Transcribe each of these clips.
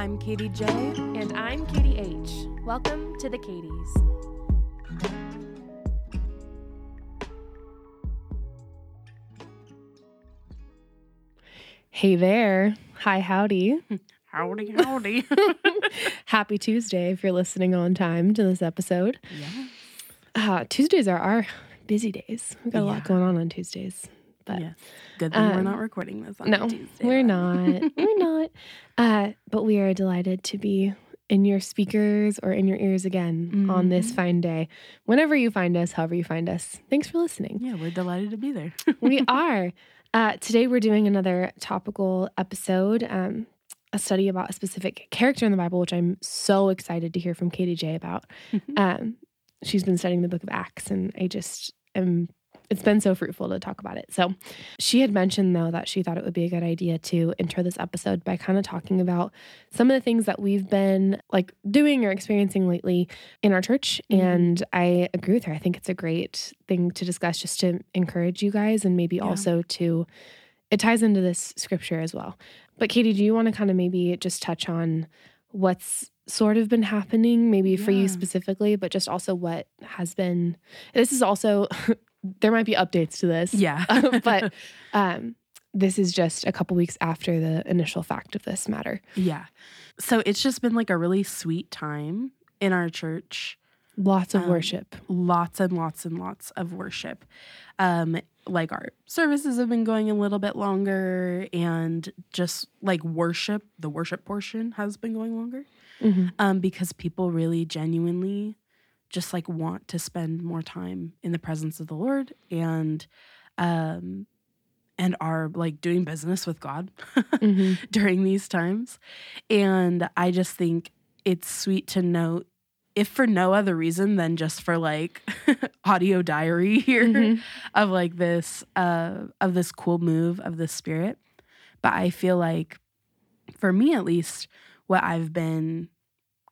I'm Katie J. And I'm Katie H. Welcome to the Katies. Hey there. Hi, howdy. Howdy, howdy. Happy Tuesday if you're listening on time to this episode. yeah. Uh, Tuesdays are our busy days. We've got a Yeah. lot going on on Tuesdays. But yes. Good thing we're um, not recording this on no, Tuesday. we're not. we're not. Uh, but we are delighted to be in your speakers or in your ears again on this Mhm. fine day. Whenever you find us, however you find us. Thanks for listening. Yeah, we're delighted to be there. we are. Uh, today we're doing another topical episode, um, a study about a specific character in the Bible, which I'm so excited to hear from Katie J about. Um, she's been studying the book of Acts, and I just am. It's been so fruitful to talk about it. So, she had mentioned though that she thought it would be a good idea to intro this episode by kind of talking about some of the things that we've been like doing or experiencing lately in our church. Mhm. And I agree with her. I think it's a great thing to discuss just to encourage you guys and maybe Yeah. also to, it ties into this scripture as well. But Katie, do you want to kind of maybe just touch on what's sort of been happening, maybe for you specifically, but just also what has been? This is also, there might be updates to this. yeah. but um, this is just a couple weeks after the initial fact of this matter. yeah. So it's just been like a really sweet time in our church. Lots of Um, worship. Lots and lots and lots of worship. Um, like our services have been going a little bit longer and just like worship, the worship portion has been going longer. Mhm. um, because people really genuinely just like want to spend more time in the presence of the Lord and um and are like doing business with God Mhm. during these times. And I just think it's sweet to note if for no other reason than just for like audio diary here Mhm. of like this uh of this cool move of the spirit but i feel like for me at least what i've been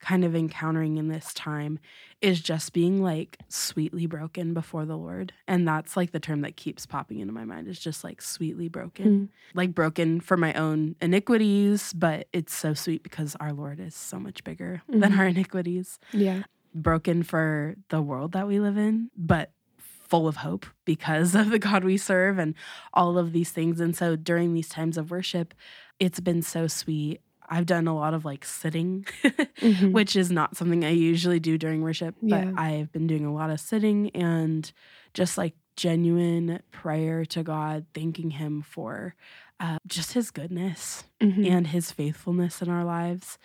kind of encountering in this time is just being like sweetly broken before the lord and that's like the term that keeps popping into my mind is just like sweetly broken Mm. like broken for my own iniquities but it's so sweet because our lord is so much bigger than Mhm. our iniquities Yeah. broken for the world that we live in, but full of hope because of the God we serve and all of these things. And so during these times of worship, it's been so sweet. I've done a lot of like sitting, Mhm. which is not something I usually do during worship, but Yeah. I've been doing a lot of sitting and just like genuine prayer to God, thanking Him for uh, just His goodness Mhm. and his faithfulness in our lives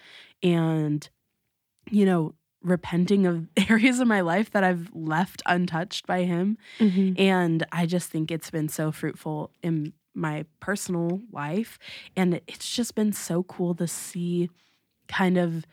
and you know repenting of areas of my life that I've left untouched by him Mhm. and I just think it's been so fruitful in my personal life and it's just been so cool to see kind of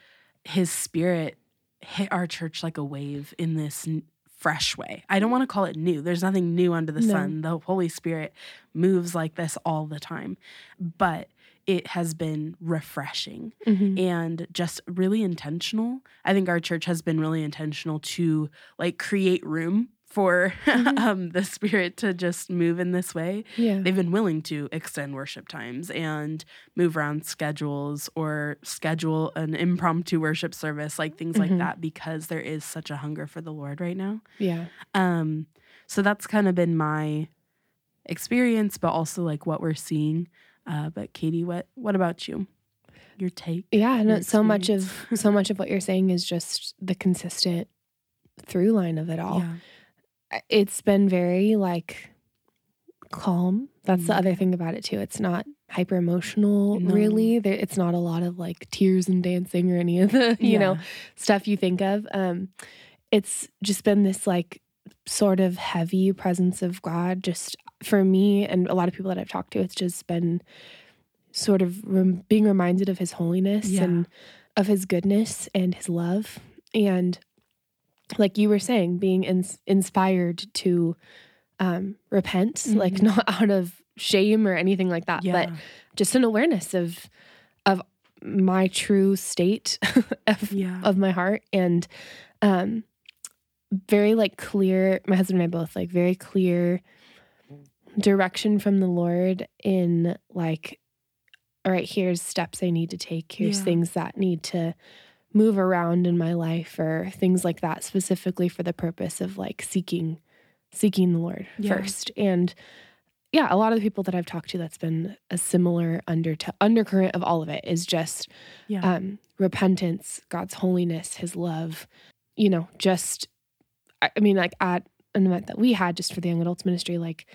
his spirit hit our church like a wave in this n- fresh way. I don't want to call it new. There's nothing new under the No. sun. The Holy Spirit moves like this all the time. But it has been refreshing Mhm. and just really intentional. I think our church has been really intentional to like create room for Mhm. um, the spirit to just move in this way. Yeah. They've been willing to extend worship times and move around schedules or schedule an impromptu worship service, like things like Mhm. that, because there is such a hunger for the Lord right now. Yeah. Um, so that's kind of been my experience, but also like what we're seeing. Uh, but Katie, what what about you? Your take? Yeah. No, so much of so much of what you're saying is just the consistent through line of it all. Yeah. It's been very like calm. That's the Mhm. other thing about it too. It's not hyper emotional No. really. There, it's not a lot of like tears and dancing or any of the, you know, stuff you think of. Um, it's just been this like sort of heavy presence of God. Just for me and a lot of people that I've talked to, it's just been sort of rem- being reminded of His holiness Yeah. and of His goodness and His love, and like you were saying, being ins- inspired to um, repent, like Mhm. not out of shame or anything like that, Yeah. but just an awareness of of my true state of, yeah. of my heart and um very like clear my husband and I both like very clear direction from the Lord in like all right, here's steps I need to take. Here's Yeah. things that need to move around in my life or things like that specifically for the purpose of like seeking seeking the Lord Yeah. first. And yeah, a lot of the people that I've talked to that's been a similar under to undercurrent of all of it is just Yeah. um repentance, God's holiness, his love, you know, just I I mean like at an event that we had just for the young adults ministry like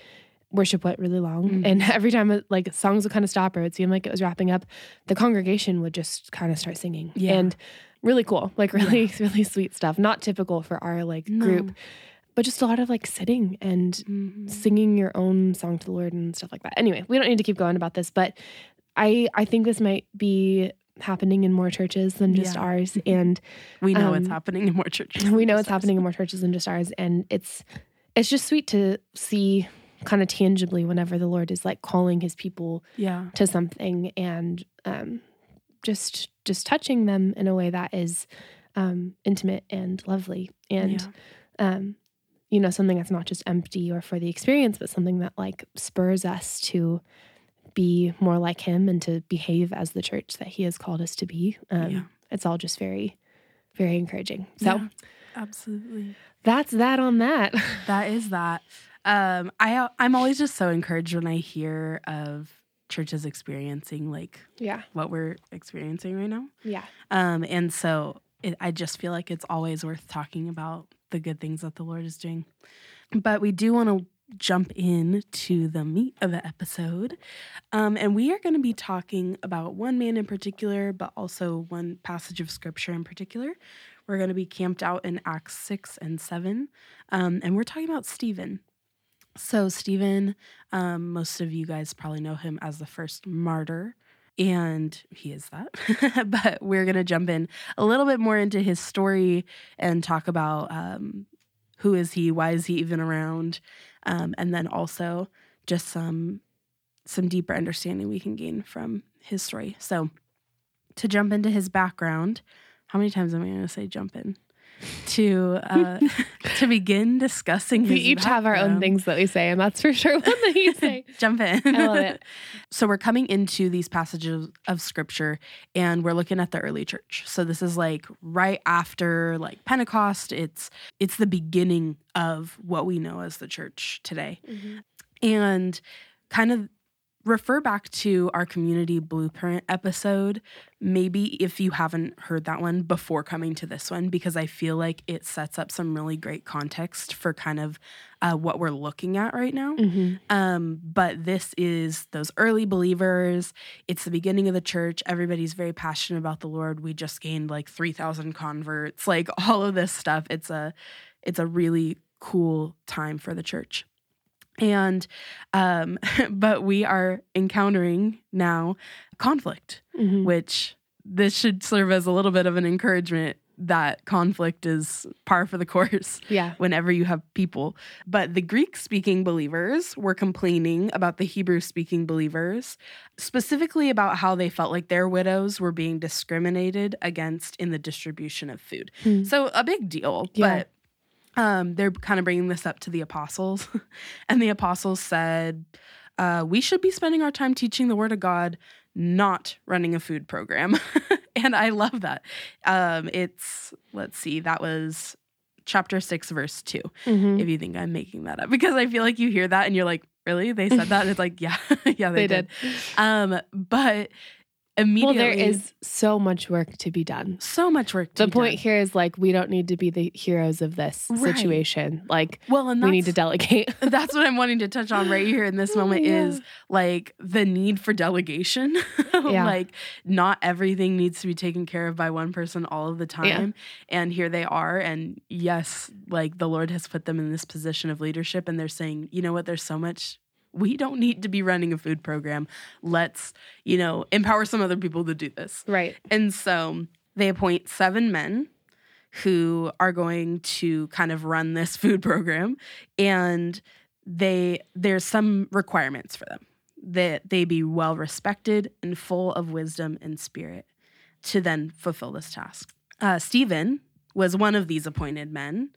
worship went really long Mhm. and every time like songs would kind of stop or it seemed like it was wrapping up the congregation would just kind of start singing Yeah. and really cool like really really sweet stuff not typical for our like group but just a lot of like sitting and Mhm. singing your own song to the lord and stuff like that anyway we don't need to keep going about this but i i think this might be happening in more churches than just Yeah. ours and We know it's um, happening in more churches. we know it's happening in more churches than just ours and it's it's just sweet to see kind of tangibly whenever the lord is like calling his people. Yeah. to something and um just just touching them in a way that is um intimate and lovely and yeah. um you know something that's not just empty or for the experience but something that like spurs us to be more like him and to behave as the church that he has called us to be um Yeah. it's all just very very encouraging so Yeah, absolutely. that's that on that. That is that. Um, I I'm always just so encouraged when I hear of churches experiencing like Yeah. what we're experiencing right now. Yeah. Um, and so it, I just feel like it's always worth talking about the good things that the Lord is doing. But we do want to jump in to the meat of the episode. Um, and we are going to be talking about one man in particular, but also one passage of scripture in particular. We're going to be camped out in Acts 6 and 7. Um, and we're talking about Stephen. So, Stephen, um, most of you guys probably know him as the first martyr and he is that. but we're going to jump in a little bit more into his story and talk about um, who is he, why is he even around, um, and then also just some some deeper understanding we can gain from his story. So, to jump into his background, how many times am I going to say jump in? To uh, to begin discussing, We each have our own things that we say, and that's for sure one that you say. Jump in. I love it. So we're coming into these passages of scripture and we're looking at the early church. So this is like right after like Pentecost. It's it's the beginning of what we know as the church today. And kind of refer back to our community blueprint episode maybe if you haven't heard that one before coming to this one because i feel like it sets up some really great context for kind of uh, what we're looking at right now Mhm. um, but this is those early believers. It's the beginning of the church. Everybody's very passionate about the Lord. We just gained like 3,000 converts, like all of this stuff. It's a it's a really cool time for the church. And um, but we are encountering now conflict, Mhm. which this should serve as a little bit of an encouragement that conflict is par for the course Yeah. whenever you have people. But the Greek speaking believers were complaining about the Hebrew speaking believers, specifically about how they felt like their widows were being discriminated against in the distribution of food. Hmm. So, a big deal. Yeah. But um, they're kind of bringing this up to the apostles. and the apostles said, uh, We should be spending our time teaching the word of God, not running a food program. and I love that. Um, it's, let's see, that was chapter 6, verse 2 Mhm. if you think I'm making that up because I feel like you hear that and you're like, really? They said that? And it's like, yeah, yeah, they, They did. did. Um, but Well, there is so much work to be done. so much work. To The point done. here is like we don't need to be the heroes of this Right. situation. Like well, and we need to delegate. that's what I'm wanting to touch on right here in this oh, moment Yeah. is like the need for delegation. Yeah. like not everything needs to be taken care of by one person all of the time. Yeah. And here they are. And yes, like the Lord has put them in this position of leadership and they're saying, you know what, there's so much we don't need to be running a food program. Let's, you know, empower some other people to do this. right. And so they appoint seven men who are going to kind of run this food program and they there's some requirements for them that they be well respected and full of wisdom and spirit to then fulfill this task. Uh, Stephen was one of these appointed men,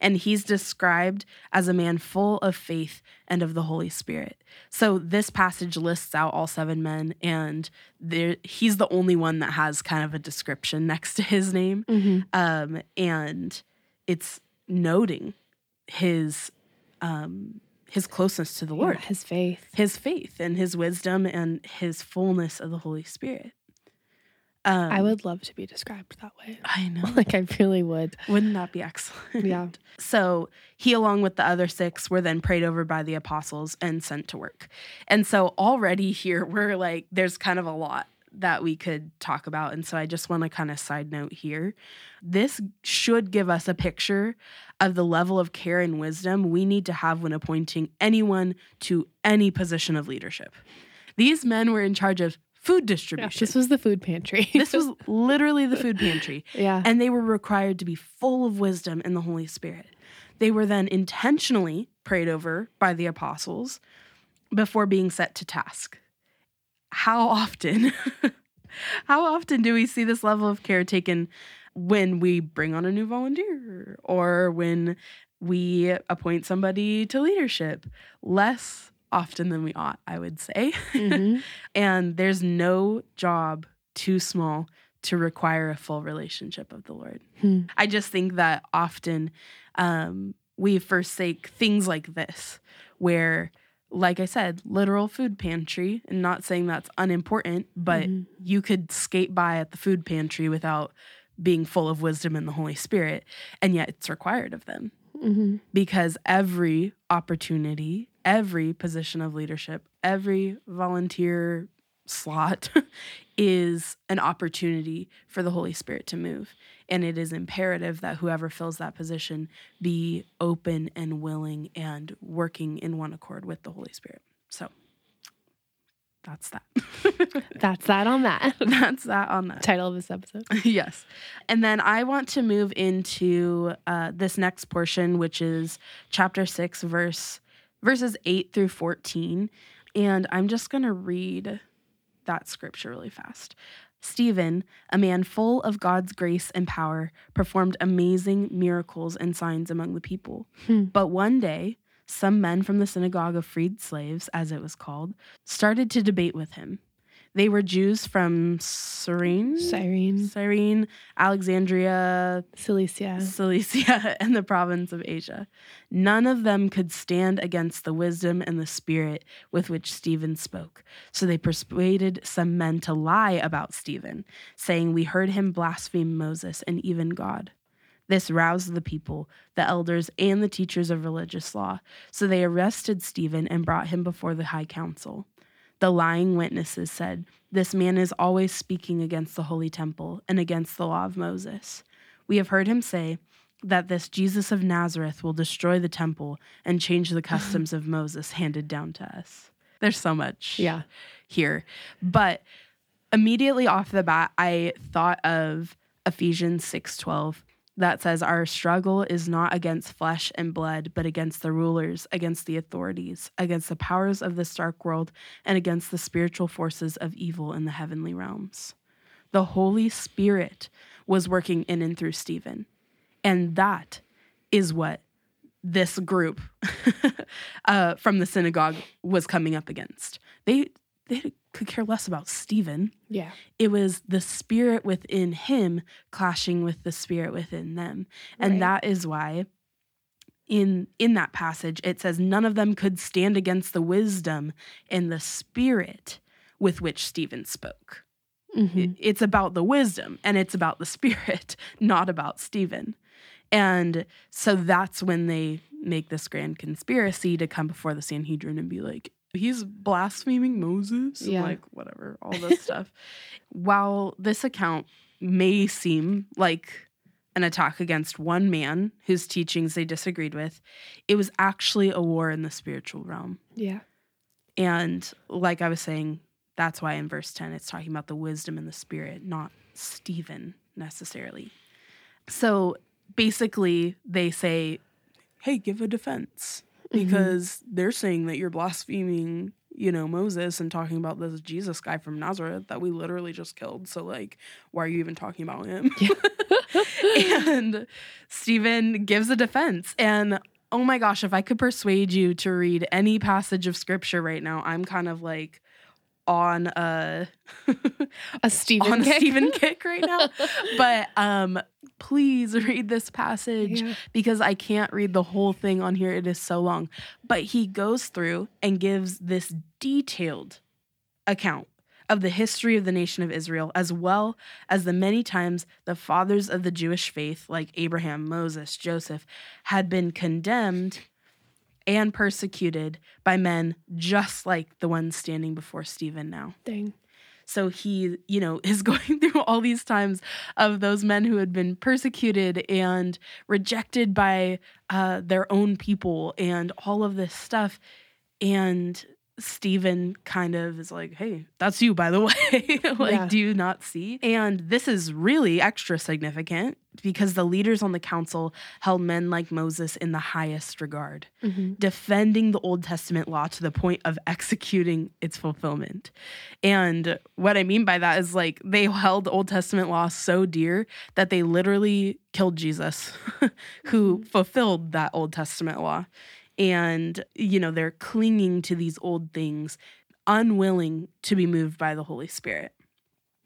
and he's described as a man full of faith and of the Holy Spirit. So this passage lists out all seven men, and there, he's the only one that has kind of a description next to his name, Mm-hmm. um, and it's noting his um, his closeness to the Lord, his faith. his faith, and his wisdom, and his fullness of the Holy Spirit. Um, I would love to be described that way. I know. Like I really would. Wouldn't that be excellent? Yeah. So he, along with the other six, were then prayed over by the apostles and sent to work. And so already here, we're like, there's kind of a lot that we could talk about. And so I just want to kind of side note here. This should give us a picture of the level of care and wisdom we need to have when appointing anyone to any position of leadership. These men were in charge of food Yeah, distribution. This was the food pantry. this was literally the food pantry yeah. and they were required to be full of wisdom in the Holy Spirit. They were then intentionally prayed over by the apostles before being set to task. How often, how often do we see this level of care taken when we bring on a new volunteer or when we appoint somebody to leadership? Less often than we ought, I would say. Mhm. And there's no job too small to require a full relationship of the Lord. Hmm. I just think that often um, we forsake things like this, where, like I said, literal food pantry, and not saying that's unimportant, but Mhm. you could skate by at the food pantry without being full of wisdom and the Holy Spirit, and yet it's required of them Mhm. because every opportunity, every position of leadership, every volunteer slot is an opportunity for the Holy Spirit to move. And it is imperative that whoever fills that position be open and willing and working in one accord with the Holy Spirit. So that's that. That's that on that. that's that on that. Title of this episode. yes. And then I want to move into uh, this next portion, which is chapter six, verse verses eight through fourteen, and I'm just gonna read that scripture really fast. Stephen, a man full of God's grace and power, performed amazing miracles and signs among the people. Hmm. But one day, some men from the synagogue of freed slaves, as it was called, started to debate with him. They were Jews from Cyrene, Cyrene, Cyrene, Alexandria, Cilicia. Cilicia, and the province of Asia. None of them could stand against the wisdom and the spirit with which Stephen spoke. So they persuaded some men to lie about Stephen, saying, We heard him blaspheme Moses and even God. This roused the people, the elders, and the teachers of religious law. So they arrested Stephen and brought him before the high council. The lying witnesses said, This man is always speaking against the holy temple and against the law of Moses. We have heard him say that this Jesus of Nazareth will destroy the temple and change the customs of Moses handed down to us. There's so much Yeah. here. But immediately off the bat, I thought of Ephesians 6:12 that says our struggle is not against flesh and blood, but against the rulers, against the authorities, against the powers of this dark world, and against the spiritual forces of evil in the heavenly realms. The Holy Spirit was working in and through Stephen. And that is what this group uh, from the synagogue was coming up against. They they could care less about Stephen. Yeah. It was the spirit within him clashing with the spirit within them, and Right. that is why in in that passage it says none of them could stand against the wisdom and the spirit with which Stephen spoke. Mhm. It- It's about the wisdom and it's about the spirit, not about Stephen. And so that's when they make this grand conspiracy to come before the Sanhedrin and be like, he's blaspheming Moses, and Yeah. like whatever, all this stuff. While this account may seem like an attack against one man whose teachings they disagreed with, it was actually a war in the spiritual realm. Yeah. And like I was saying, that's why in verse 10 it's talking about the wisdom and the spirit, not Stephen necessarily. So basically, they say, hey, give a defense Mm-hmm. because they're saying that you're blaspheming you know, Moses and talking about this Jesus guy from Nazareth that we literally just killed. So, like, why are you even talking about him? and Stephen gives a defense. And oh my gosh, if I could persuade you to read any passage of scripture right now, I'm kind of like, on a a Stephen on kick. a Stephen kick right now. but um please read this passage Yeah. because I can't read the whole thing on here. It is so long. But he goes through and gives this detailed account of the history of the nation of Israel, as well as the many times the fathers of the Jewish faith, like Abraham, Moses, Joseph, had been condemned and persecuted by men just like the ones standing before Stephen now. Dang. So he, you know, is going through all these times of those men who had been persecuted and rejected by uh, their own people and all of this stuff. And Stephen kind of is like, hey, that's you, by the way. like, Yeah. do you not see? And this is really extra significant because the leaders on the council held men like Moses in the highest regard Mhm. defending the Old Testament law to the point of executing its fulfillment. And what I mean by that is like they held the Old Testament law so dear that they literally killed Jesus, who fulfilled that Old Testament law. And, you know, they're clinging to these old things, unwilling to be moved by the Holy Spirit.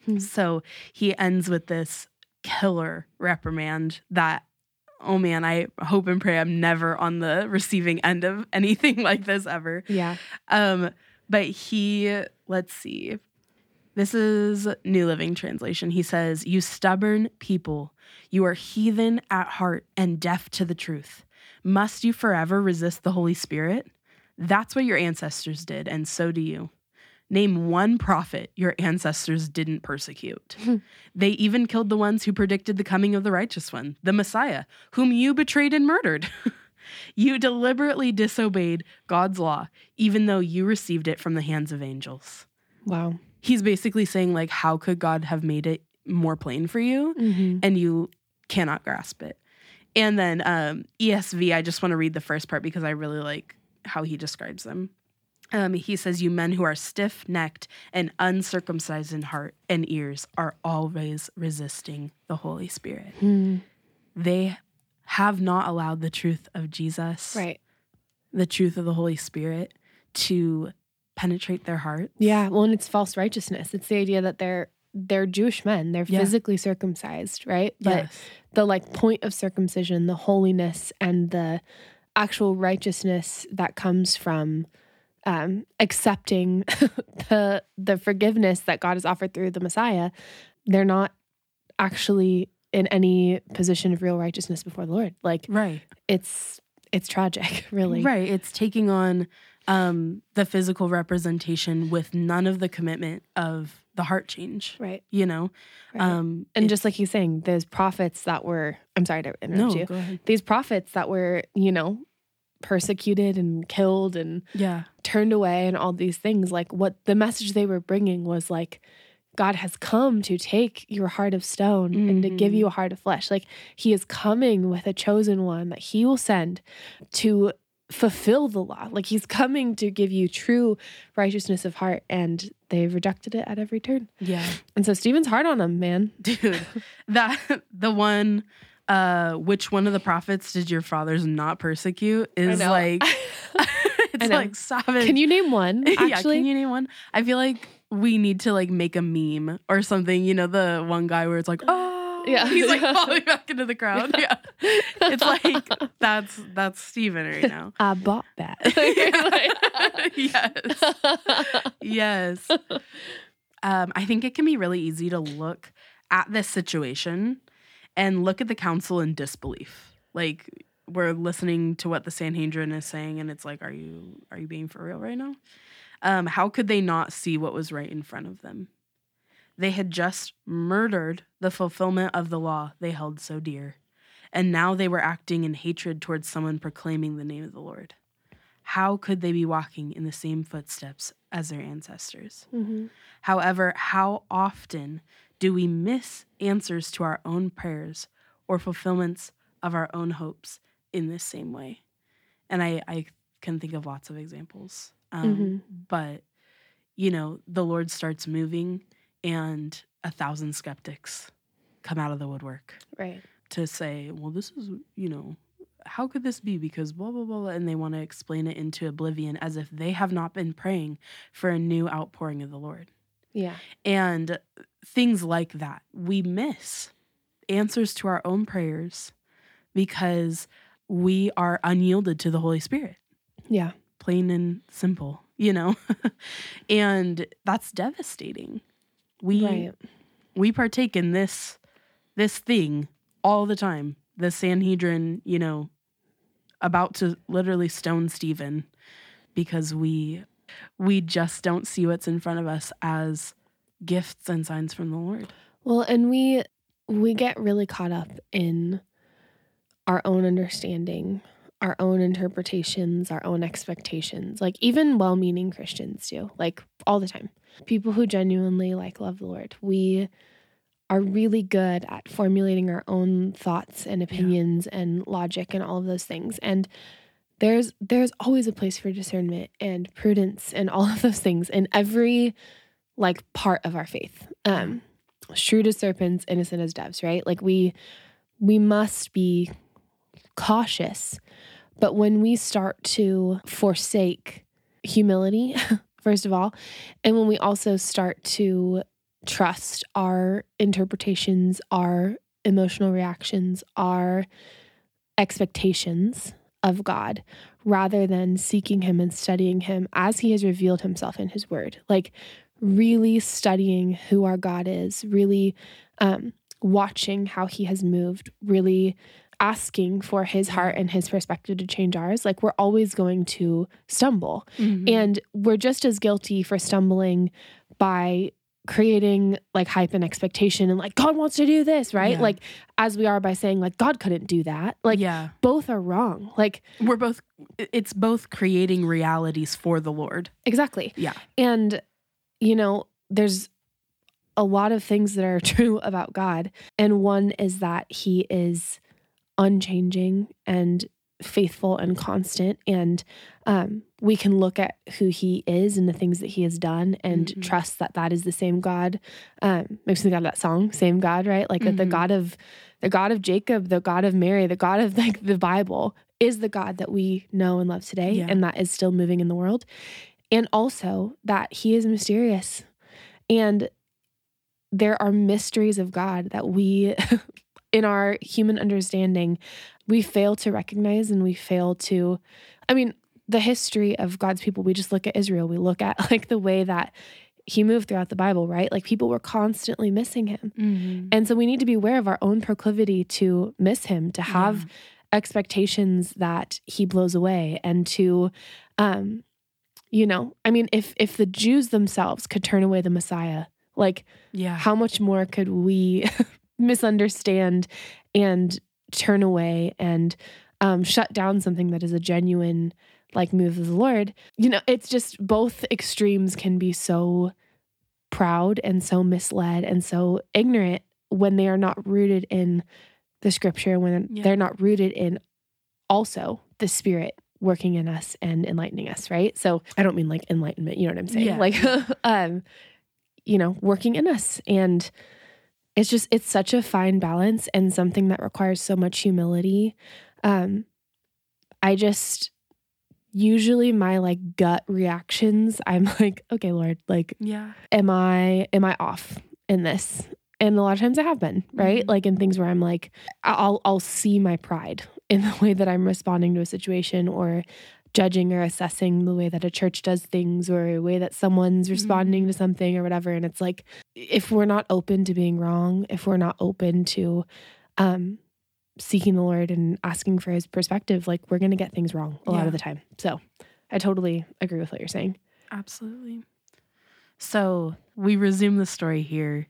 Hmm. So he ends with this killer reprimand that oh man, I hope and pray I'm never on the receiving end of anything like this ever. Yeah. Um, but he, let's see. This is New Living Translation. He says, You stubborn people, you are heathen at heart and deaf to the truth. Must you forever resist the Holy Spirit? That's what your ancestors did, and so do you. Name one prophet your ancestors didn't persecute. they even killed the ones who predicted the coming of the righteous one, the Messiah, whom you betrayed and murdered. you deliberately disobeyed God's law, even though you received it from the hands of angels. Wow. He's basically saying, like, how could God have made it more plain for you? Mm-hmm. and you cannot grasp it. And then um, ESV, I just want to read the first part because I really like how he describes them. Um, he says, You men who are stiff necked and uncircumcised in heart and ears are always resisting the Holy Spirit. They have not allowed the truth of Jesus, Right. the truth of the Holy Spirit, to penetrate their hearts. Yeah. Well, and it's false righteousness. It's the idea that they're they're Jewish men. They're Yeah. physically circumcised, right? But Yes. the like point of circumcision, the holiness and the actual righteousness that comes from um, accepting the the forgiveness that God has offered through the Messiah, they're not actually in any position of real righteousness before the Lord. Like Right. it's it's tragic, really. Right. It's taking on um, the physical representation with none of the commitment of the heart change. Right. You know, right. um, and just like he's saying, those prophets that were I'm sorry to no, interrupt you. go ahead. These prophets that were, you know, persecuted and killed and Yeah, turned away and all these things like what the message they were bringing was like god has come to take your heart of stone and to give Mhm. you a heart of flesh like he is coming with a chosen one that he will send to fulfill the law like he's coming to give you true righteousness of heart and they've rejected it at every turn yeah, and so stephen's hard on them man dude. that the one. Uh, which one of the prophets did your fathers not persecute? Is like it's like savage. can you name one yeah, actually can you name one? I feel like we need to like make a meme or something. You know, the one guy where it's like, oh, Yeah. he's like falling back into the crowd. Yeah, it's like that's that's Stephen right now. i bought that yes, yes. Um, I think it can be really easy to look at this situation and look at the council in disbelief. Like we're listening to what the Sanhedrin is saying, and it's like, are you are you being for real right now? Um, how could they not see what was right in front of them? They had just murdered the fulfillment of the law they held so dear, and now they were acting in hatred towards someone proclaiming the name of the Lord. How could they be walking in the same footsteps as their ancestors? Mhm. However, how often do we miss answers to our own prayers or fulfillments of our own hopes in this same way? And I, I can think of lots of examples Um, Mhm. But, you know, the Lord starts moving and a thousand skeptics come out of the woodwork Right. To say, well, this is, you know, how could this be? Because blah, blah, blah. blah," And they want to explain it into oblivion as if they have not been praying for a new outpouring of the Lord. Yeah. And things like that. We miss answers to our own prayers because we are unyielded to the Holy Spirit, Yeah. plain and simple, you know? and that's devastating. We Right. we partake in this this thing all the time. The Sanhedrin, you know, about to literally stone Stephen because we we just don't see what's in front of us as gifts and signs from the Lord. Well, and we we get really caught up in our own understanding, our own interpretations, our own expectations. Like even well-meaning Christians do, like all the time. People who genuinely like love the Lord. We are really good at formulating our own thoughts and opinions and logic and all of those things. And there's there's always a place for discernment and prudence and all of those things in every like part of our faith. Um shrewd as serpents, innocent as doves, right? Like we we must be cautious. But when we start to forsake humility, first of all, and when we also start to trust our interpretations, our emotional reactions, our expectations of God, rather than seeking Him and studying Him as He has revealed Himself in His Word, like really studying who our God is, really um, watching how He has moved, really asking for His heart and His perspective to change ours, like we're always going to stumble. And we're just as guilty for stumbling by creating like hype and expectation and like God wants to do this, right? Yeah. Like as we are by saying like God couldn't do that. Like yeah, both are wrong. Like we're both. It's both creating realities for the Lord. exactly. Yeah, And you know, there's a lot of things that are true about God. And one is that he is unchanging and faithful and constant and um, we can look at who he is and the things that he has done and Mhm. trust that that is the same god um, makes me think of that song same god right like the Mhm. god of the god of jacob the god of mary the god of like the bible is the god that we know and love today Yeah. and that is still moving in the world and also that he is mysterious and there are mysteries of god that we in our human understanding we fail to recognize and we fail to i mean the history of god's people we just look at israel. We look at like the way that he moved throughout the bible right? Like people were constantly missing him. And so we need to be aware of our own proclivity to miss him to have expectations that he blows away and to um you know i mean if if the jews themselves could turn away the messiah like yeah, how much more could we misunderstand and turn away and um, shut down something that is a genuine like move of the lord you know it's just both extremes can be so proud and so misled and so ignorant when they are not rooted in the scripture when Yeah. they're not rooted in also the spirit working in us and enlightening us right so i don't mean like enlightenment you know what i'm saying Yeah. like um you know working in us and it's just it's such a fine balance and something that requires so much humility. Um i just usually my like gut reactions i'm like okay lord like yeah, am i am i off in this? And a lot of times i have been right? Mhm. like in things where i'm like i'll i'll see my pride in the way that i'm responding to a situation or judging or assessing the way that a church does things or a way that someone's responding to something or whatever. And it's like if we're not open to being wrong if we're not open to um seeking the lord and asking for his perspective like we're going to get things wrong a lot of the time. So i totally agree with what you're saying. Absolutely. So we resume the story here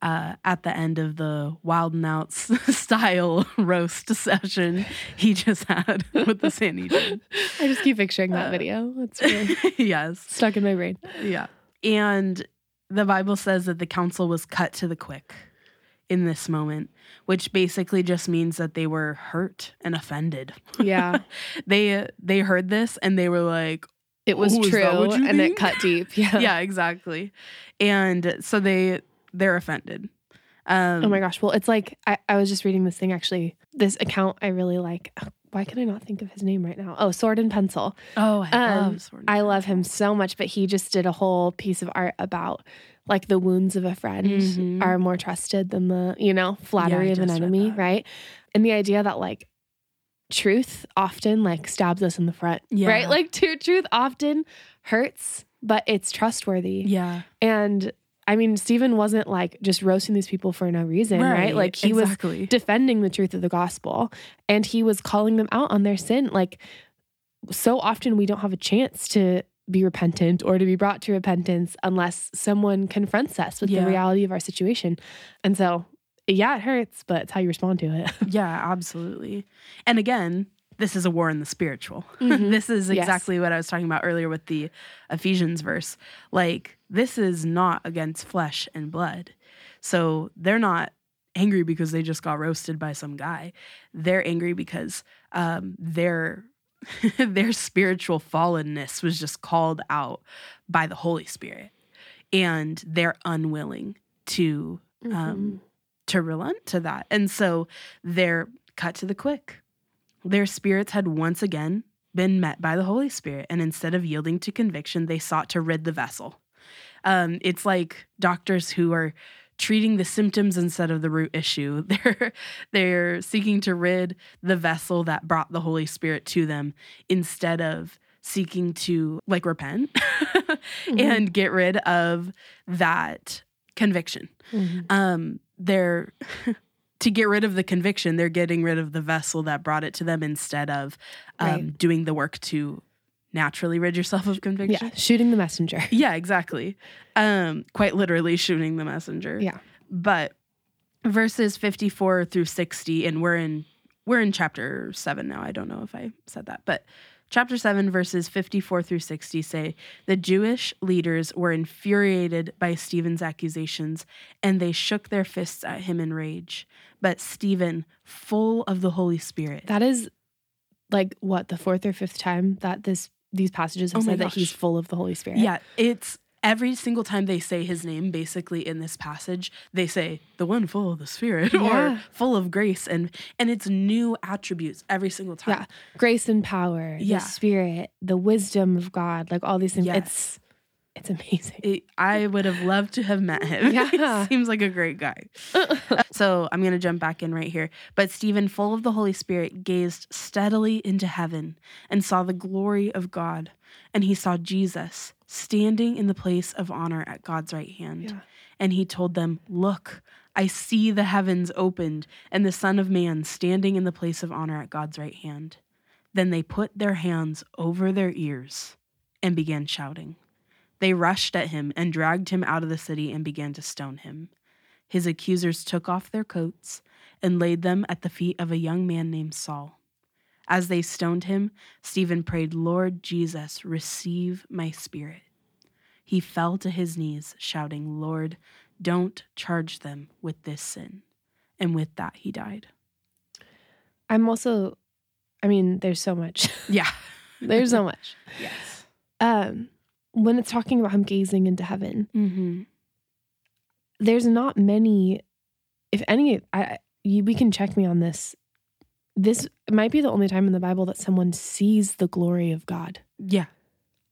uh, at the end of the Wild and Outs style roast session he just had with the San Sanhedrin. I just keep picturing that Uh, video. It's really yes. stuck in my brain. Yeah. And the Bible says that the council was cut to the quick in this moment, which basically just means that they were hurt and offended. Yeah. They they heard this and they were like, it was "Oh, true that what you and it cut deep. Yeah. yeah, exactly. And so they they're offended. Um, Oh my gosh. Well, it's like I, I was just reading this thing actually. This account I really like. Why can I not think of his name right now? Oh, Sword and Pencil. Oh, I Um, love Sword and I love him so much, but he just did a whole piece of art about like the wounds of a friend Mhm. are more trusted than the, you know, flattery I of an enemy, right? And the idea that like truth often like stabs us in the front, Yeah. right? Like true truth often hurts, but it's trustworthy. Yeah. And I mean, Stephen wasn't like just roasting these people for no reason, right? Like he was defending the truth of the gospel and he was calling them out on their sin. Like so often we don't have a chance to be repentant or to be brought to repentance unless someone confronts us with Yeah. the reality of our situation. And so, yeah, it hurts, but it's how you respond to it. Yeah, absolutely. And again, this is a war in the spiritual. Mhm. this is Yes. exactly what I was talking about earlier with the Ephesians verse. Like, this is not against flesh and blood. So they're not angry because they just got roasted by some guy. They're angry because um, their their spiritual fallenness was just called out by the Holy Spirit, and they're unwilling to um, to relent to that. And so they're cut to the quick. Their spirits had once again been met by the Holy Spirit, and instead of yielding to conviction, they sought to rid the vessel. Um, it's like doctors who are treating the symptoms instead of the root issue. They're they're seeking to rid the vessel that brought the Holy Spirit to them instead of seeking to like repent Mhm. and get rid of that conviction Mhm. um they're to get rid of the conviction they're getting rid of the vessel that brought it to them instead of um, Right. doing the work to naturally rid yourself of conviction yeah, shooting the messenger. yeah exactly um quite literally shooting the messenger Yeah. but verses 54 through 60 and we're in we're in chapter 7 now i don't know if i said that but chapter 7 verses 54 through 60 say the jewish leaders were infuriated by stephen's accusations and they shook their fists at him in rage but stephen full of the holy spirit That is like what the fourth or fifth time that this these passages have Oh said that he's full of the Holy Spirit. yeah it's every single time they say his name basically in this passage they say the one full of the spirit Yeah. or full of grace and and it's new attributes every single time Yeah. Grace and power, Yeah. the spirit, the wisdom of God, like all these things. Yes. It's it's amazing. It- I would have loved to have met him. Yeah. he seems like a great guy. so I'm going to jump back in right here. But Stephen, full of the Holy Spirit, gazed steadily into heaven and saw the glory of God. And he saw Jesus standing in the place of honor at God's right hand. Yeah. And he told them, Look, I see the heavens opened and the Son of Man standing in the place of honor at God's right hand. Then they put their hands over their ears and began shouting. They rushed at him and dragged him out of the city and began to stone him. His accusers took off their coats and laid them at the feet of a young man named Saul. As they stoned him, Stephen prayed, Lord Jesus, receive my spirit. He fell to his knees, shouting, Lord, don't charge them with this sin. And with that, he died. I'm also I mean, there's so much. Yeah. there's so much. Yes. Um when it's talking about him gazing into heaven, Mm-hmm. there's not many if any I you, we can check me on this. This might be the only time in the Bible that someone sees the glory of God. Yeah.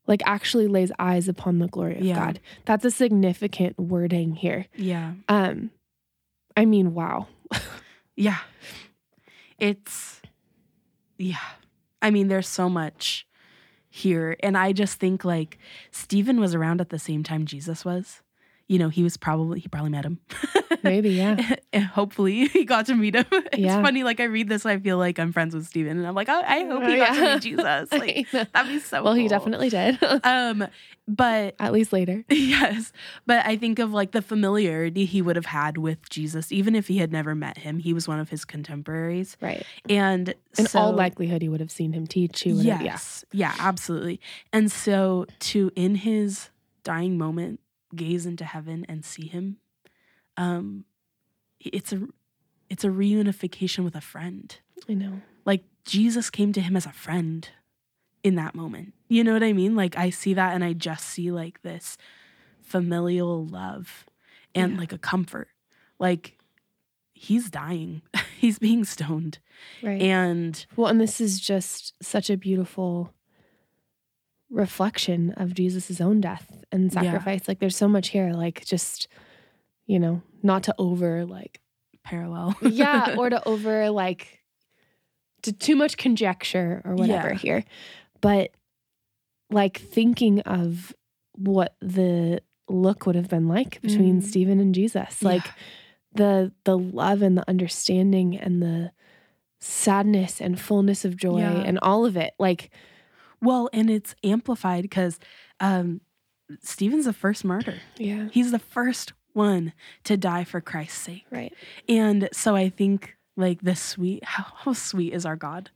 Like actually lays eyes upon the glory of Yeah. God. That's a significant wording here. Yeah. Um I mean, wow. Yeah. It's, yeah. I mean, there's so much here. And I just think like Stephen was around at the same time Jesus was. You know, he was probably, he probably met him. Maybe, yeah. and hopefully he got to meet him. It's Yeah. funny. Like I read this, I feel like I'm friends with Stephen. And I'm like, oh, I hope he Oh, got yeah. to meet Jesus. Like, that'd be so well, he definitely did. Um, but At least later. Yes. But I think of like the familiarity he would have had with Jesus, even if he had never met him. He was one of his contemporaries. Right. And In so, all likelihood, he would have seen him teach. He would have, yeah. yes. Yeah, absolutely. And so to in his dying moment gaze into heaven and see him, um, it's a it's a reunification with a friend. I know. Like Jesus came to him as a friend in that moment. You know what I mean? Like I see that and I just see like this familial love and Yeah. like a comfort. Like he's dying. he's being stoned. Right. And well, and this is just such a beautiful reflection of Jesus' own death and Yeah. sacrifice. Like there's so much here, like just, you know, not to over like parallel. yeah, or to over like to too much conjecture or whatever Yeah. here. But like thinking of what the look would have been like between Mhm. Stephen and Jesus. Like Yeah. the the love and the understanding and the sadness and fullness of joy Yeah. and all of it. Like Well, and it's amplified because um, Stephen's the first martyr. yeah, He's the first one to die for Christ's sake. right. And so I think like the sweet, how, how sweet is our God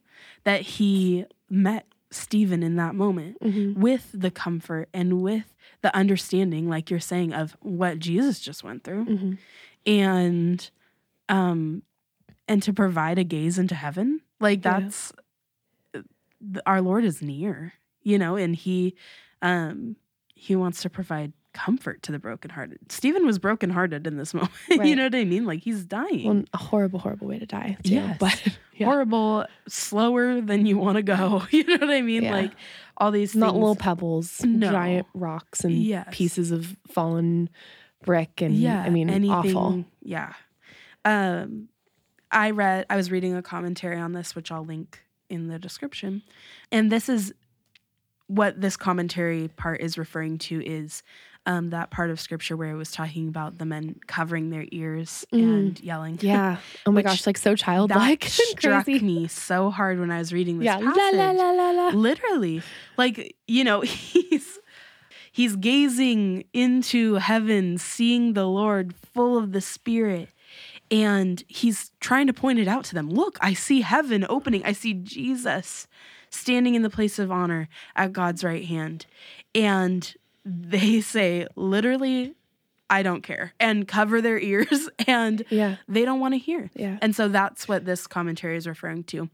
that he met Stephen in that moment Mhm. with the comfort and with the understanding, like you're saying, of what Jesus just went through. Mhm. And um and to provide a gaze into heaven. Like that's th- our Lord is near, you know, and he um he wants to provide comfort to the brokenhearted. Stephen was brokenhearted in this moment. Right. you know what I mean? Like he's dying. Well, a horrible, horrible way to die. Too, Yes. but yeah. Horrible, slower than you want to go. You know what I mean? Yeah. Like all these not things. little pebbles, No. giant rocks, and Yes. pieces of fallen brick. And yeah, I mean, anything. awful. Yeah. Um, I read. I was reading a commentary on this, which I'll link in the description, and this is what this commentary part is referring to is um, that part of scripture where it was talking about the men covering their ears Mm. and yelling. Yeah. Oh my gosh, like so childlike. that struck crazy. me so hard when I was reading this Yeah. passage. La la la la la. literally like you know he's he's gazing into heaven seeing the lord full of the spirit and he's trying to point it out to them look i see heaven opening i see jesus standing in the place of honor at god's right hand and they say literally i don't care and cover their ears and Yeah. they don't want to hear Yeah. and so that's what this commentary is referring to.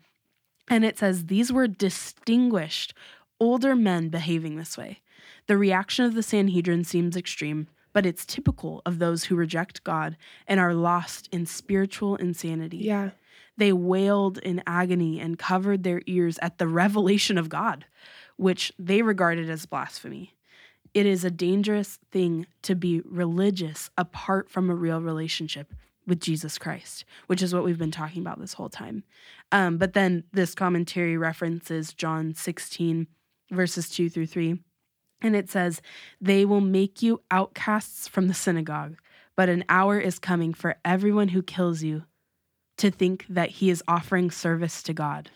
And it says these were distinguished older men behaving this way. The reaction of the Sanhedrin seems extreme, but it's typical of those who reject God and are lost in spiritual insanity. Yeah. They wailed in agony and covered their ears at the revelation of God, which they regarded as blasphemy. It is a dangerous thing to be religious apart from a real relationship with Jesus Christ, which is what we've been talking about this whole time. Um, but then this commentary references John 16, verses 2 through 3. And it says, They will make you outcasts from the synagogue, but an hour is coming for everyone who kills you to think that he is offering service to God.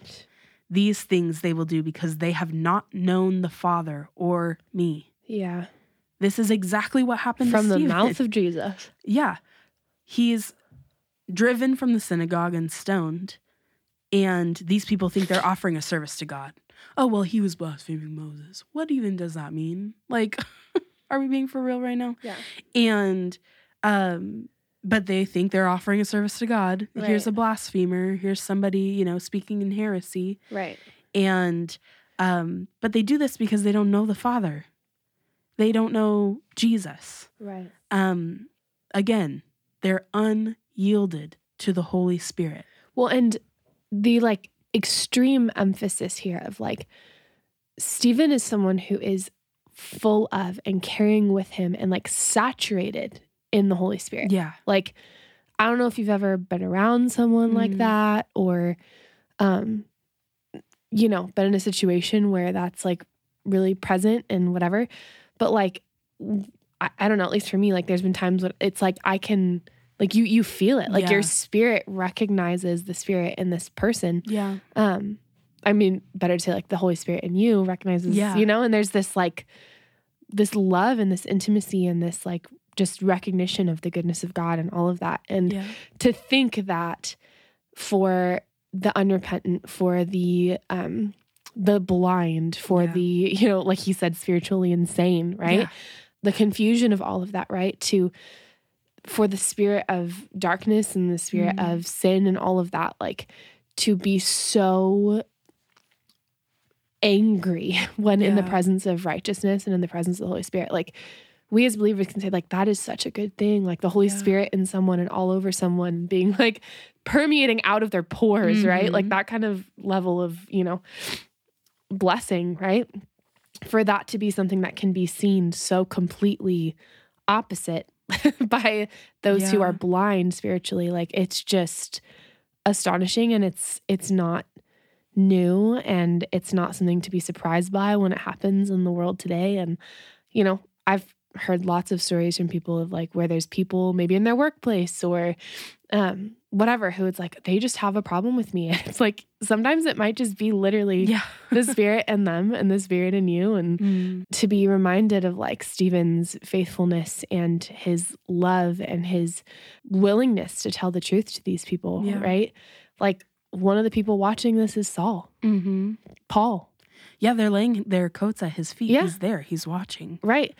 These things they will do because they have not known the Father or me. Yeah. This is exactly what happened From the Stephen. mouth of Jesus. Yeah. He's driven from the synagogue and stoned. And these people think they're offering a service to God. Oh, well, he was blaspheming Moses. What even does that mean? Like, are we being for real right now? Yeah. And, um, but they think they're offering a service to God. Here's a blasphemer. Here's somebody, you know, speaking in heresy. Right. And, um, but they do this because they don't know the Father. They don't know Jesus Right. um again they're unyielded to the holy spirit Well, and the like extreme emphasis here of like Stephen is someone who is full of and carrying with him and like saturated in the Holy Spirit. yeah Like, I don't know if you've ever been around someone like Mm. that or, um, you know, been in a situation where that's like really present and whatever. But like, I, I don't know, at least for me, like there's been times when it's like I can, like you, you feel it, like Yeah. your spirit recognizes the spirit in this person. yeah Um, I mean, better to say like the Holy Spirit in you recognizes, Yeah. you know, and there's this like, this love and this intimacy and this like just recognition of the goodness of God and all of that. And yeah to think that for the unrepentant, for the um the blind, for Yeah. the, you know, like he said, spiritually insane, right? The confusion of all of that, right? To for the spirit of darkness and the spirit Mhm. of sin and all of that, like to be so angry when in the presence of righteousness and in the presence of the Holy Spirit. Like we as believers can say, like, that is such a good thing. Like the Holy Yeah. Spirit in someone and all over someone being like permeating out of their pores, right? Like Mhm. that kind of level of, you know, blessing, right? For that to be something that can be seen so completely opposite by those who are blind spiritually, like it's just astonishing and it's it's not new and it's not something to be surprised by when it happens in the world today. And you know i've heard lots of stories from people of like where there's people maybe in their workplace or um whatever who it's like they just have a problem with me it's like sometimes it might just be literally Yeah. the spirit in them and the spirit in you and Mm. to be reminded of like Stephen's faithfulness and his love and his willingness to tell the truth to these people, Yeah. right? Like one of the people watching this is Saul, hmm Paul, Yeah, they're laying their coats at his feet. Yeah. He's there. He's watching. right?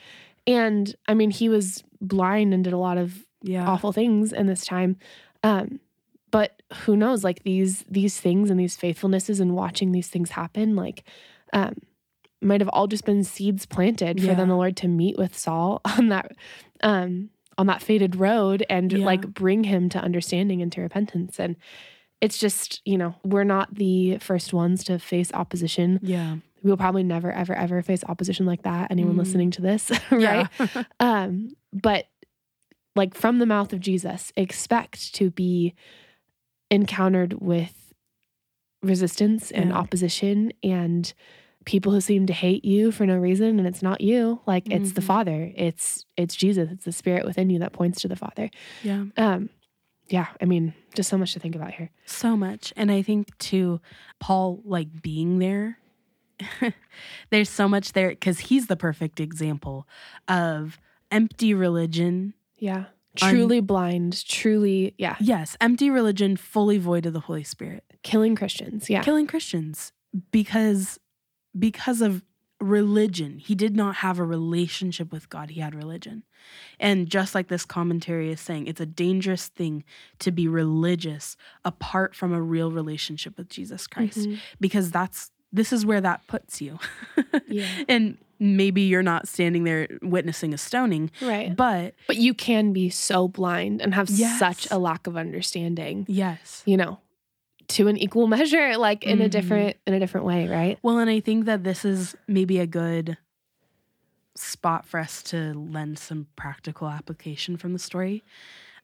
And I mean, he was blind and did a lot of Yeah. awful things in this time. Um, but who knows, like these these things and these faithfulnesses and watching these things happen, like um might have all just been seeds planted for Yeah. then the Lord to meet with Saul on that um on that faded road and Yeah. like bring him to understanding and to repentance. And it's just, you know, we're not the first ones to face opposition. Yeah. We will probably never, ever, ever face opposition like that. Anyone Mm. listening to this, right? Yeah. Um, but like from the mouth of Jesus, expect to be encountered with resistance and Yeah. opposition and people who seem to hate you for no reason and it's not you like it's the Mhm. father it's it's jesus it's the spirit within you that points to the father yeah. um yeah i mean just so much to think about here So much. And I think too, Paul like being there, there's so much there because he's the perfect example of empty religion. Yeah Un- truly blind truly yeah Yes, empty religion, fully void of the Holy Spirit. killing christians yeah Killing Christians because because of religion. He did not have a relationship with God. He had religion. And just like this commentary is saying, it's a dangerous thing to be religious apart from a real relationship with Jesus Christ Mhm. because that's this is where that puts you. yeah and maybe you're not standing there witnessing a stoning, right but but you can be so blind and have Yes. such a lack of understanding yes. you know to an equal measure like in a Mhm. different in a different way right Well, and I think that this is maybe a good spot for us to lend some practical application from the story.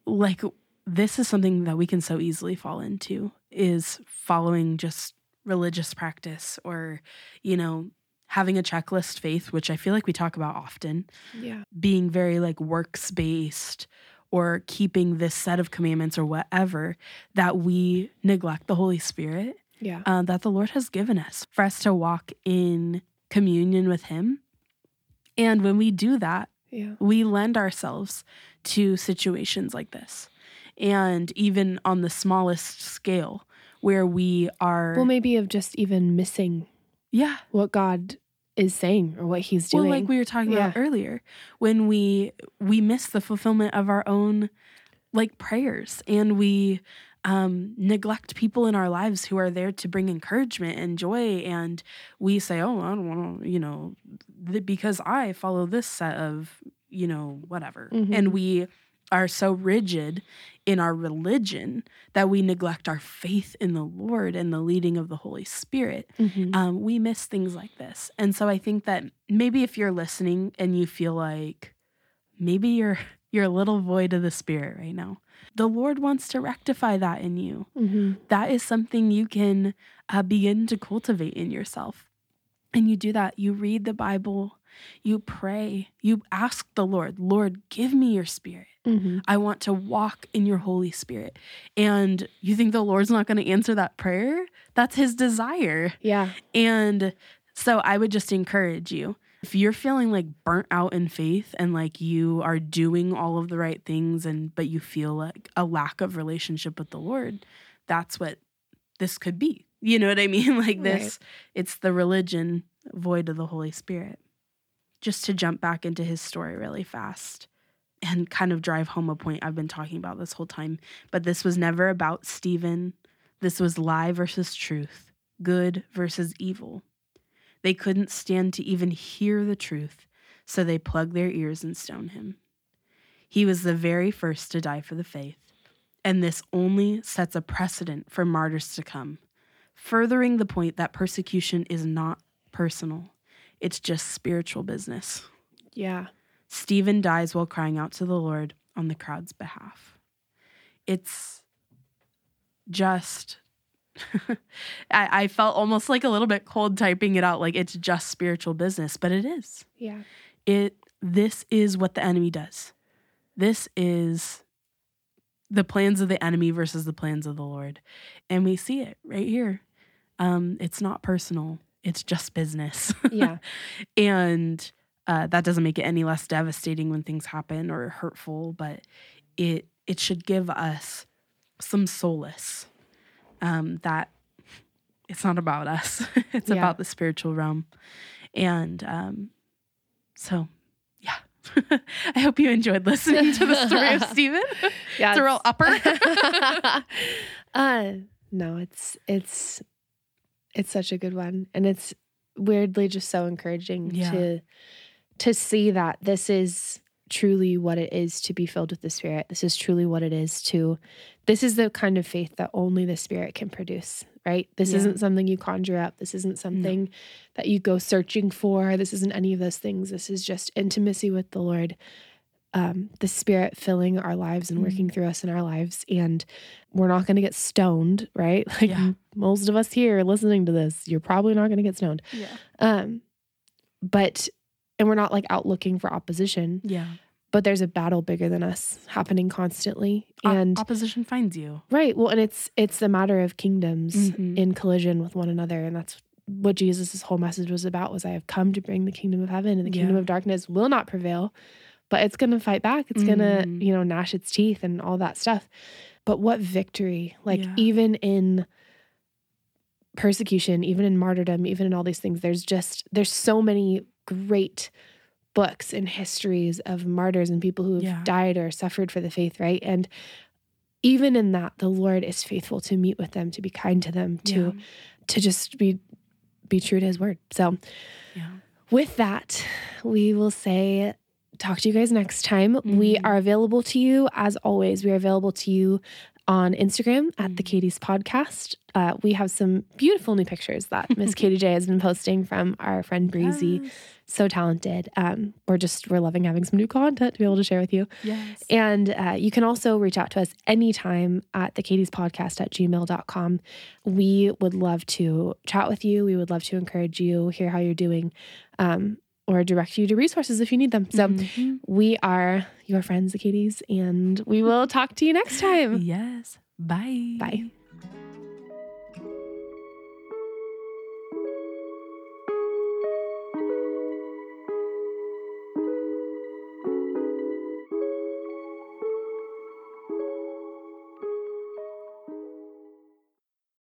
Like this is something that we can so easily fall into is following just religious practice or, you know, having a checklist faith, which I feel like we talk about often. yeah being very like works based or keeping this set of commandments or whatever that we neglect the Holy Spirit yeah uh, that the Lord has given us for us to walk in communion with Him. And when we do that, yeah we lend ourselves to situations like this. And even on the smallest scale, where we are, well maybe of just even missing yeah, what god is saying or what he's doing Well, like we were talking about earlier, when we we miss the fulfillment of our own like prayers and we um, neglect people in our lives who are there to bring encouragement and joy, and we say, "Oh, I don't want to," you know, th- because I follow this set of, you know, whatever, Mhm. and we are so rigid in our religion that we neglect our faith in the Lord and the leading of the Holy Spirit Mhm. um, we miss things like this. And so I think that maybe if you're listening and you feel like maybe you're you're a little void of the spirit right now, the Lord wants to rectify that in you. Mhm. That is something you can uh, begin to cultivate in yourself. And you do that. You read the Bible, you pray, you ask the Lord, Lord, give me your spirit. Mhm. I want to walk in your Holy Spirit. And you think the Lord's not going to answer that prayer? That's his desire. yeah And so I would just encourage you if you're feeling like burnt out in faith and like you are doing all of the right things and but you feel like a lack of relationship with the Lord, that's what this could be. You know what I mean? Like this it's the religion void of the Holy Spirit. Just to jump back into his story really fast and kind of drive home a point I've been talking about this whole time, but this was never about Stephen. This was lie versus truth good versus evil. They couldn't stand to even hear the truth, so they plugged their ears and stoned him. He was the very first to die for the faith, and this only sets a precedent for martyrs to come, furthering the point that persecution is not personal, it's just spiritual business. Yeah. Stephen dies while crying out to the Lord on the crowd's behalf. It's just I, I felt almost like a little bit cold typing it out like it's just spiritual business, but it is. Yeah. It this is what the enemy does. This is the plans of the enemy versus the plans of the Lord. And we see it right here. Um, it's not personal. It's just business. Yeah. and uh, that doesn't make it any less devastating when things happen or hurtful, but it it should give us some solace um, that it's not about us. it's Yeah. about the spiritual realm. And um, so, yeah. I hope you enjoyed listening to the story of Stephen. yeah. It's a real upper. uh no, it's it's it's such a good one. And it's weirdly just so encouraging Yeah. to to see that this is truly what it is to be filled with the spirit. This is truly what it is to this is the kind of faith that only the spirit can produce, right? This Yeah. isn't something you conjure up. This isn't something that you go searching for. This isn't any of those things. This is just intimacy with the Lord. Um, the spirit filling our lives and working through us in our lives. And we're not going to get stoned, right? Like Yeah. most of us here listening to this, you're probably not going to get stoned. yeah. Um, but, and we're not like out looking for opposition, Yeah. but there's a battle bigger than us happening constantly. O- And opposition finds you. right. Well, and it's, it's the matter of kingdoms Mhm. in collision with one another. And that's what Jesus' whole message was about was I have come to bring the kingdom of heaven and the kingdom Yeah. of darkness will not prevail, but it's going to fight back. It's going to, mm-hmm. you know, gnash its teeth and all that stuff. But what victory, like Yeah. even in persecution, even in martyrdom, even in all these things, there's just, there's so many great books and histories of martyrs and people who have Yeah. died or suffered for the faith, right? And even in that, the Lord is faithful to meet with them, to be kind to them, to Yeah. to just be be true to his word. So Yeah. with that, we will say talk to you guys next time. We Mhm. are available to you as always. We are available to you on Instagram at the Mhm. Katie's podcast. Uh, we have some beautiful new pictures that Miss Katie J has been posting from our friend Breezy. Yes. So talented. Um, we're just we're loving having some new content to be able to share with you. Yes. And uh, you can also reach out to us anytime at the Katie's podcast at gmail.com. We would love to chat with you. We would love to encourage you, hear how you're doing, um, or direct you to resources if you need them. So Mhm. we are your friends, the Katies, and we will talk to you next time. yes. Bye. Bye.